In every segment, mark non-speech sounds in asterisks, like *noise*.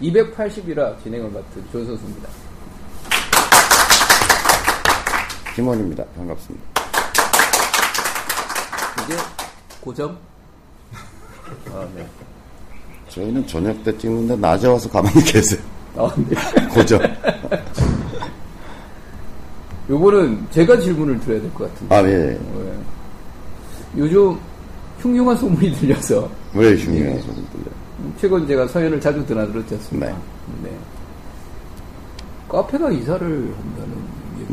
280이라 진행을 맡은 조 선수입니다. 김원입니다. 반갑습니다. 이게 고정? *laughs* 아, 네. 저희는 저녁 때 찍는데 낮에 와서 가만히 계세요. 아, 네. *laughs* 고정. 요거는 제가 질문을 드려야 될 것 같은데. 아, 예. 네. 요즘 흉흉한 소문이 들려서 왜 중요한 소리 들려? 최근 제가 서연을 자주 드나들었지 않습니까? 네. 네. 카페가 이사를 한다는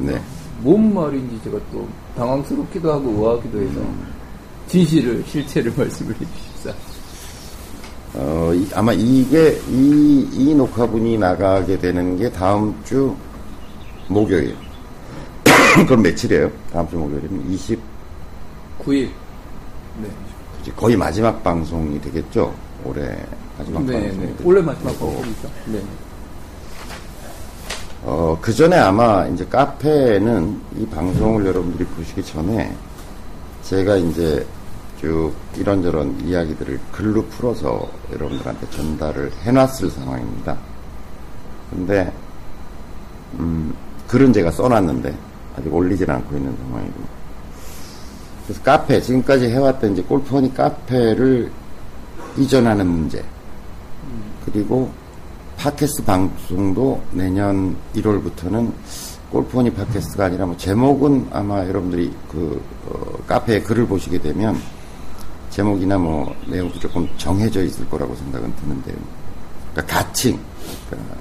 게 네. 뭔 말인지 제가 또 당황스럽기도 하고 의아하기도 해서 진실을 실체를 *laughs* 말씀을 해주십사. 어, 이- 아마 이게, 이, 이 녹화분이 나가게 되는 게 다음 주 목요일. *coughs* 그럼 며칠이에요? 다음 주 목요일이면 20, 9일. 네. 이제 거의 마지막 방송이 되겠죠? 올해 마지막 네, 방송이 네. 원래 마지막 방송이죠. 네. 어, 그 전에 아마 이제 카페는 이 방송을 여러분들이 보시기 전에 제가 이제 쭉 이런저런 이야기들을 글로 풀어서 여러분들한테 전달을 해놨을 상황입니다. 근데, 음, 글은 제가 써놨는데 아직 올리질 않고 있는 상황이고. 그래서 카페, 지금까지 해왔던 이제 골프원이 카페를 이전하는 문제. 그리고 팟캐스트 방송도 내년 1월부터는 골프원이 팟캐스트가 아니라 뭐 제목은 아마 여러분들이 그 어, 카페에 글을 보시게 되면 제목이나 뭐 내용도 조금 정해져 있을 거라고 생각은 드는데요. 그러니까 가칭, 그러니까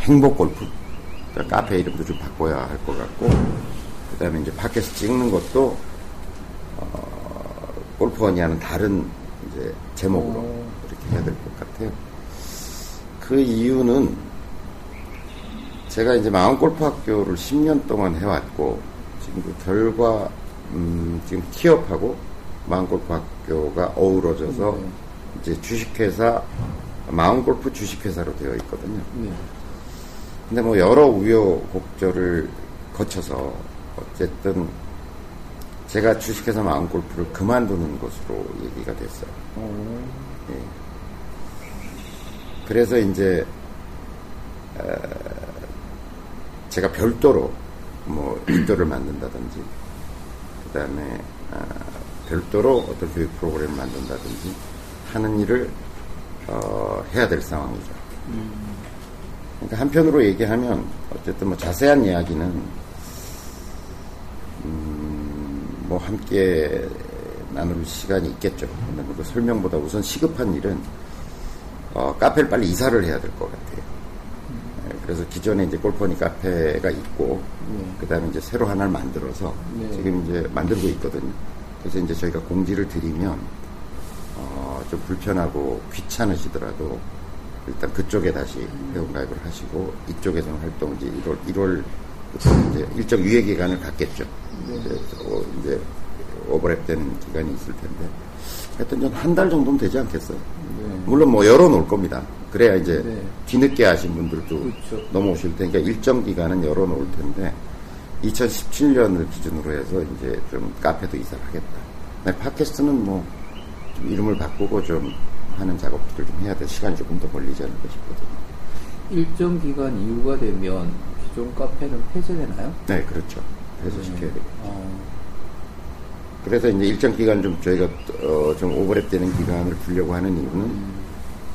행복 골프, 그러니까 카페 이름도 좀 바꿔야 할 것 같고, 그 다음에 이제 팟캐스트 찍는 것도 어, 골프원이 하는 다른 이제 제목으로 이렇게 해야 될 것 같아요. 그 이유는 제가 이제 마음골프 학교를 10년 동안 해왔고 지금 그 결과 음, 지금 티업하고 마음골프 학교가 어우러져서 네. 이제 주식회사 마음골프 주식회사로 되어 있거든요. 네. 근데 뭐 여러 우여곡절을 거쳐서 어쨌든 제가 주식회사 마음골프를 그만두는 것으로 얘기가 됐어요. 어, 예. 그래서 이제 어, 제가 별도로 뭐 *clears throat* 인도를 만든다든지 그 다음에 아, 별도로 어떤 교육 프로그램을 만든다든지 하는 일을 어, 해야 될 상황이죠. 그러니까 한편으로 얘기하면 어쨌든 뭐 자세한 이야기는 음, 뭐 함께 나눌 시간이 있겠죠. 근데 그 설명보다 우선 시급한 일은 어, 카페를 빨리 이사를 해야 될 것 같아요. 예, 그래서 기존에 이제 골퍼니 카페가 있고, 그 다음에 이제 새로 하나를 만들어서 네. 지금 이제 만들고 있거든요. 그래서 이제 저희가 공지를 드리면, 어, 좀 불편하고 귀찮으시더라도 일단 그쪽에 다시 회원가입을 하시고, 이쪽에서는 활동 이제 1월, 1월부터 이제 일정 유예 기간을 갖겠죠. 이제, 어, 이제 오버랩 되는 기간이 있을 텐데. 하여튼 한달 정도면 되지 않겠어요? 네. 물론 뭐 열어놓을 겁니다. 그래야 이제 네. 뒤늦게 하신 분들도 그렇죠. 넘어오실 테니까 일정 기간은 열어놓을 텐데 2017년을 기준으로 해서 이제 좀 카페도 이사를 하겠다. 네, 팟캐스트는 뭐좀 이름을 바꾸고 좀 하는 작업들을 좀 해야 돼 시간이 조금 더 걸리지 않을까 싶거든요. 일정 기간 이후가 되면 기존 카페는 폐쇄되나요? 네, 그렇죠. 폐쇄시켜야 되겠죠. 어, 그래서 이제 일정 기간 좀 저희가 어, 좀 오버랩 되는 기간을 두려고 하는 이유는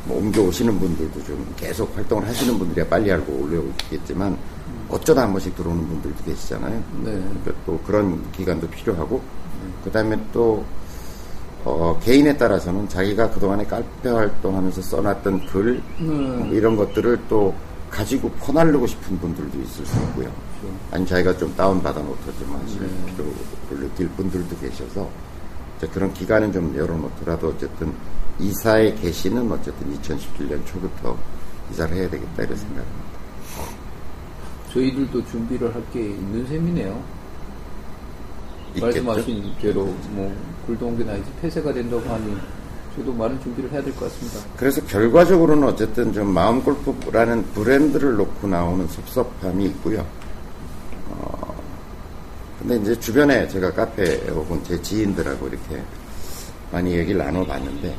뭐 옮겨 오시는 분들도 좀 계속 활동을 하시는 분들이야 빨리 알고 올려오겠지만 어쩌다 한 번씩 들어오는 분들도 계시잖아요. 네. 그러니까 또 그런 기간도 필요하고 그 다음에 또 어, 개인에 따라서는 자기가 그동안에 카페 활동하면서 써놨던 글뭐 이런 것들을 또 가지고 퍼나르고 싶은 분들도 있을 수 있고요. 아니 자기가 좀 다운받아 놓고 좀 하실 필요를 느낄 분들도 계셔서 그런 기간은 좀 열어놓더라도 어쨌든 이사에 계시는 어쨌든 2017년 초부터 이사를 해야 되겠다 이런 생각입니다. 저희들도 준비를 할 게 있는 셈이네요. 있겠죠? 말씀하신 대로 뭐 굴동계나 이제 폐쇄가 된다고 하니 저도 많은 준비를 해야 될 것 같습니다. 그래서 결과적으로는 어쨌든 좀 마음 골프라는 브랜드를 놓고 나오는 섭섭함이 있고요. 어, 근데 이제 주변에 제가 카페 혹은 제 지인들하고 이렇게 많이 얘기를 나눠봤는데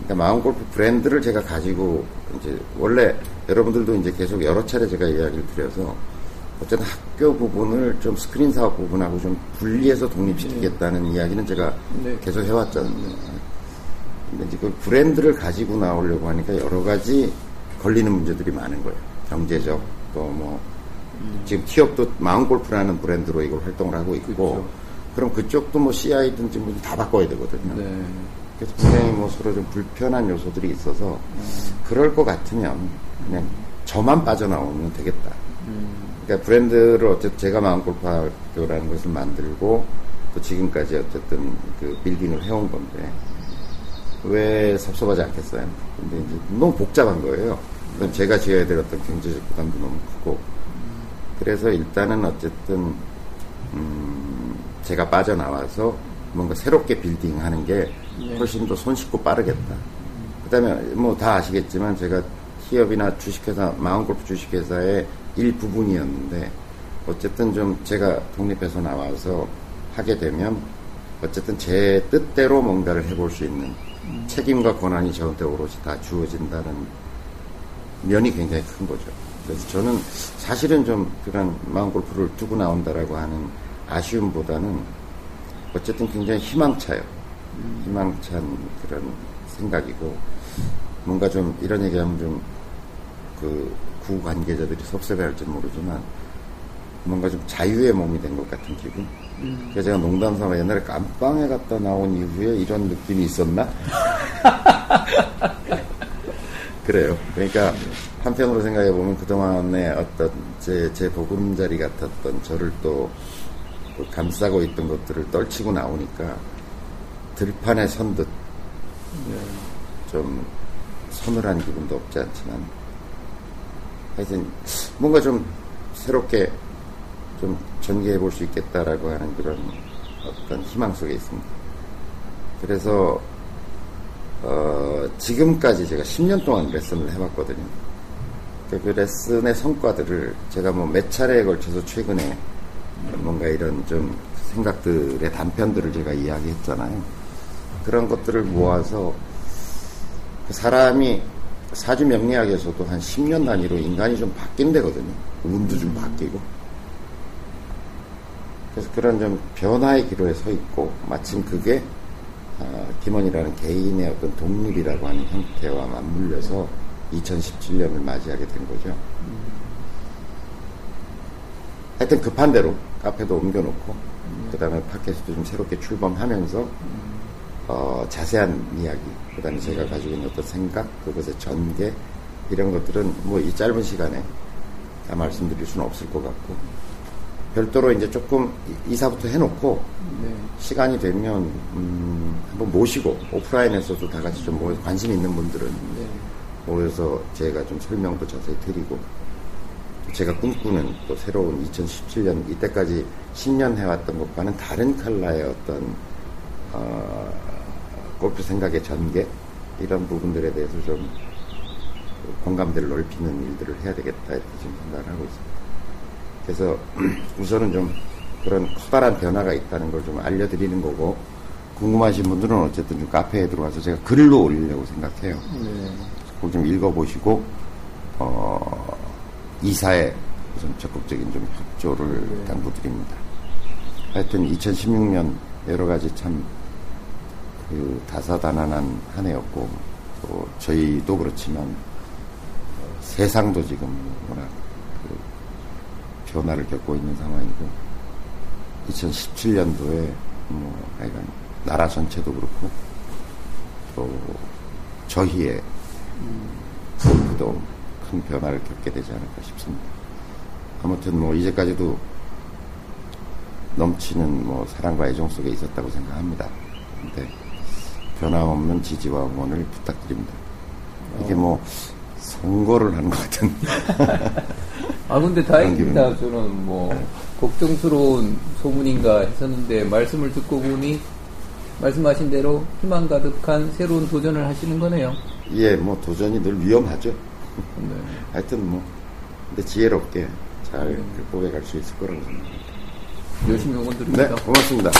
그러니까 마음 골프 브랜드를 제가 가지고 이제 원래 여러분들도 이제 계속 여러 차례 제가 이야기를 드려서 어쨌든 학교 부분을 좀 스크린 사업 부분하고 좀 분리해서 독립시키겠다는 네. 이야기는 제가 네. 계속 해왔잖아요. 이제 그 브랜드를 가지고 나오려고 하니까 여러 가지 걸리는 문제들이 많은 거예요. 경제적 또뭐 음. 지금 티업도 마음골프라는 브랜드로 이걸 활동을 하고 있고 그렇죠. 그럼 그쪽도 뭐 CI든지 뭐다 바꿔야 되거든요. 네. 그래서 굉장히 뭐 서로 좀 불편한 요소들이 있어서 음. 그럴 것 같으면 그냥 저만 빠져나오면 되겠다. 음. 그러니까 브랜드를 어쨌든 제가 마음골프학교라는 것을 만들고 또 지금까지 어쨌든 그 빌딩을 해온 건데 왜 섭섭하지 않겠어요? 근데 이제 너무 복잡한 거예요. 제가 지어야 될 어떤 경제적 부담도 너무 크고 그래서 일단은 어쨌든 음 제가 빠져나와서 뭔가 새롭게 빌딩 하는 게 네. 훨씬 더 손쉽고 빠르겠다. 그 다음에 뭐 다 아시겠지만 제가 기업이나 주식회사 마음골프 주식회사의 일부분이었는데 어쨌든 좀 제가 독립해서 나와서 하게 되면 어쨌든 제 뜻대로 뭔가를 해볼 수 있는 음. 책임과 권한이 저한테 오롯이 다 주어진다는 면이 굉장히 큰 거죠. 그래서 저는 사실은 좀 그런 마음골프를 두고 나온다라고 하는 아쉬움보다는 어쨌든 굉장히 희망차요. 음. 희망찬 그런 생각이고 뭔가 좀 이런 얘기하면 좀 그 구 관계자들이 섭섭해할지 모르지만 뭔가 좀 자유의 몸이 된 것 같은 기분. 음. 그래서 제가 농담 삼아 옛날에 깜빵에 갔다 나온 이후에 이런 느낌이 있었나? *laughs* 그래요. 그러니까 한편으로 생각해 보면 그동안에 어떤 제, 제 보금자리 같았던 저를 또 감싸고 있던 것들을 떨치고 나오니까 들판에 선듯 네. 좀 서늘한 기분도 없지 않지만 하여튼 뭔가 좀 새롭게 좀 전개해 볼 수 있겠다라고 하는 그런 어떤 희망 속에 있습니다. 그래서 어, 지금까지 제가 10년 동안 레슨을 해봤거든요. 그, 그 레슨의 성과들을 제가 뭐 몇 차례에 걸쳐서 최근에 뭔가 이런 좀 생각들의 단편들을 제가 이야기했잖아요. 그런 것들을 모아서 그 사람이 사주 명리학에서도 한 10년 단위로 인간이 좀 바뀐대거든요. 운도 좀 바뀌고. 그래서 그런 좀 변화의 기로에 서 있고, 마침 그게, 어, 김원이라는 개인의 어떤 독립이라고 하는 형태와 맞물려서 2017년을 맞이하게 된 거죠. 하여튼 급한 대로 카페도 옮겨놓고, 그 다음에 팟캐스트 좀 새롭게 출범하면서, 어, 자세한 이야기, 그 다음에 제가 가지고 있는 어떤 생각, 그것의 전개, 이런 것들은 뭐 이 짧은 시간에 다 말씀드릴 수는 없을 것 같고, 별도로 이제 조금 이사부터 해놓고, 네. 시간이 되면, 음, 한번 모시고, 오프라인에서도 다 같이 좀 관심 있는 분들은 네. 모여서 제가 좀 설명도 자세히 드리고, 제가 꿈꾸는 또 새로운 2017년, 이때까지 10년 해왔던 것과는 다른 칼라의 어떤, 어, 골프 생각의 전개 이런 부분들에 대해서 좀 공감대를 넓히는 일들을 해야 되겠다 이렇게 지금 생각을 하고 있습니다. 그래서 *clears throat* 우선은 좀 그런 커다란 변화가 있다는 걸 좀 알려드리는 거고 궁금하신 분들은 어쨌든 좀 카페에 들어와서 제가 글로 올리려고 생각해요. 네. 그걸 좀 읽어보시고 어, 이사에 우선 적극적인 좀 협조를 네. 당부드립니다. 하여튼 2016년 여러 가지 참 그 다사다난한 한 해였고 또 저희도 그렇지만 어, 세상도 지금 워낙 그 변화를 겪고 있는 상황이고 2017년도에 뭐 하여간 나라 전체도 그렇고 또 저희의 골프도 큰 변화를 겪게 되지 않을까 싶습니다. 아무튼 뭐 이제까지도 넘치는 뭐 사랑과 애정 속에 있었다고 생각합니다. 근데 변함없는 지지와 응원을 부탁드립니다. 이게 뭐 선거를 하는 것 같은. *laughs* 아 근데 다행입니다. 저는 뭐 걱정스러운 소문인가 했었는데 말씀을 듣고 보니 말씀하신 대로 희망 가득한 새로운 도전을 하시는 거네요. 예, 뭐 도전이 늘 위험하죠. 네. *laughs* 하여튼 뭐 근데 지혜롭게 잘 극복해 갈 수 있을 거라고 생각합니다. 열심히 응원 드립니다. 네, 고맙습니다.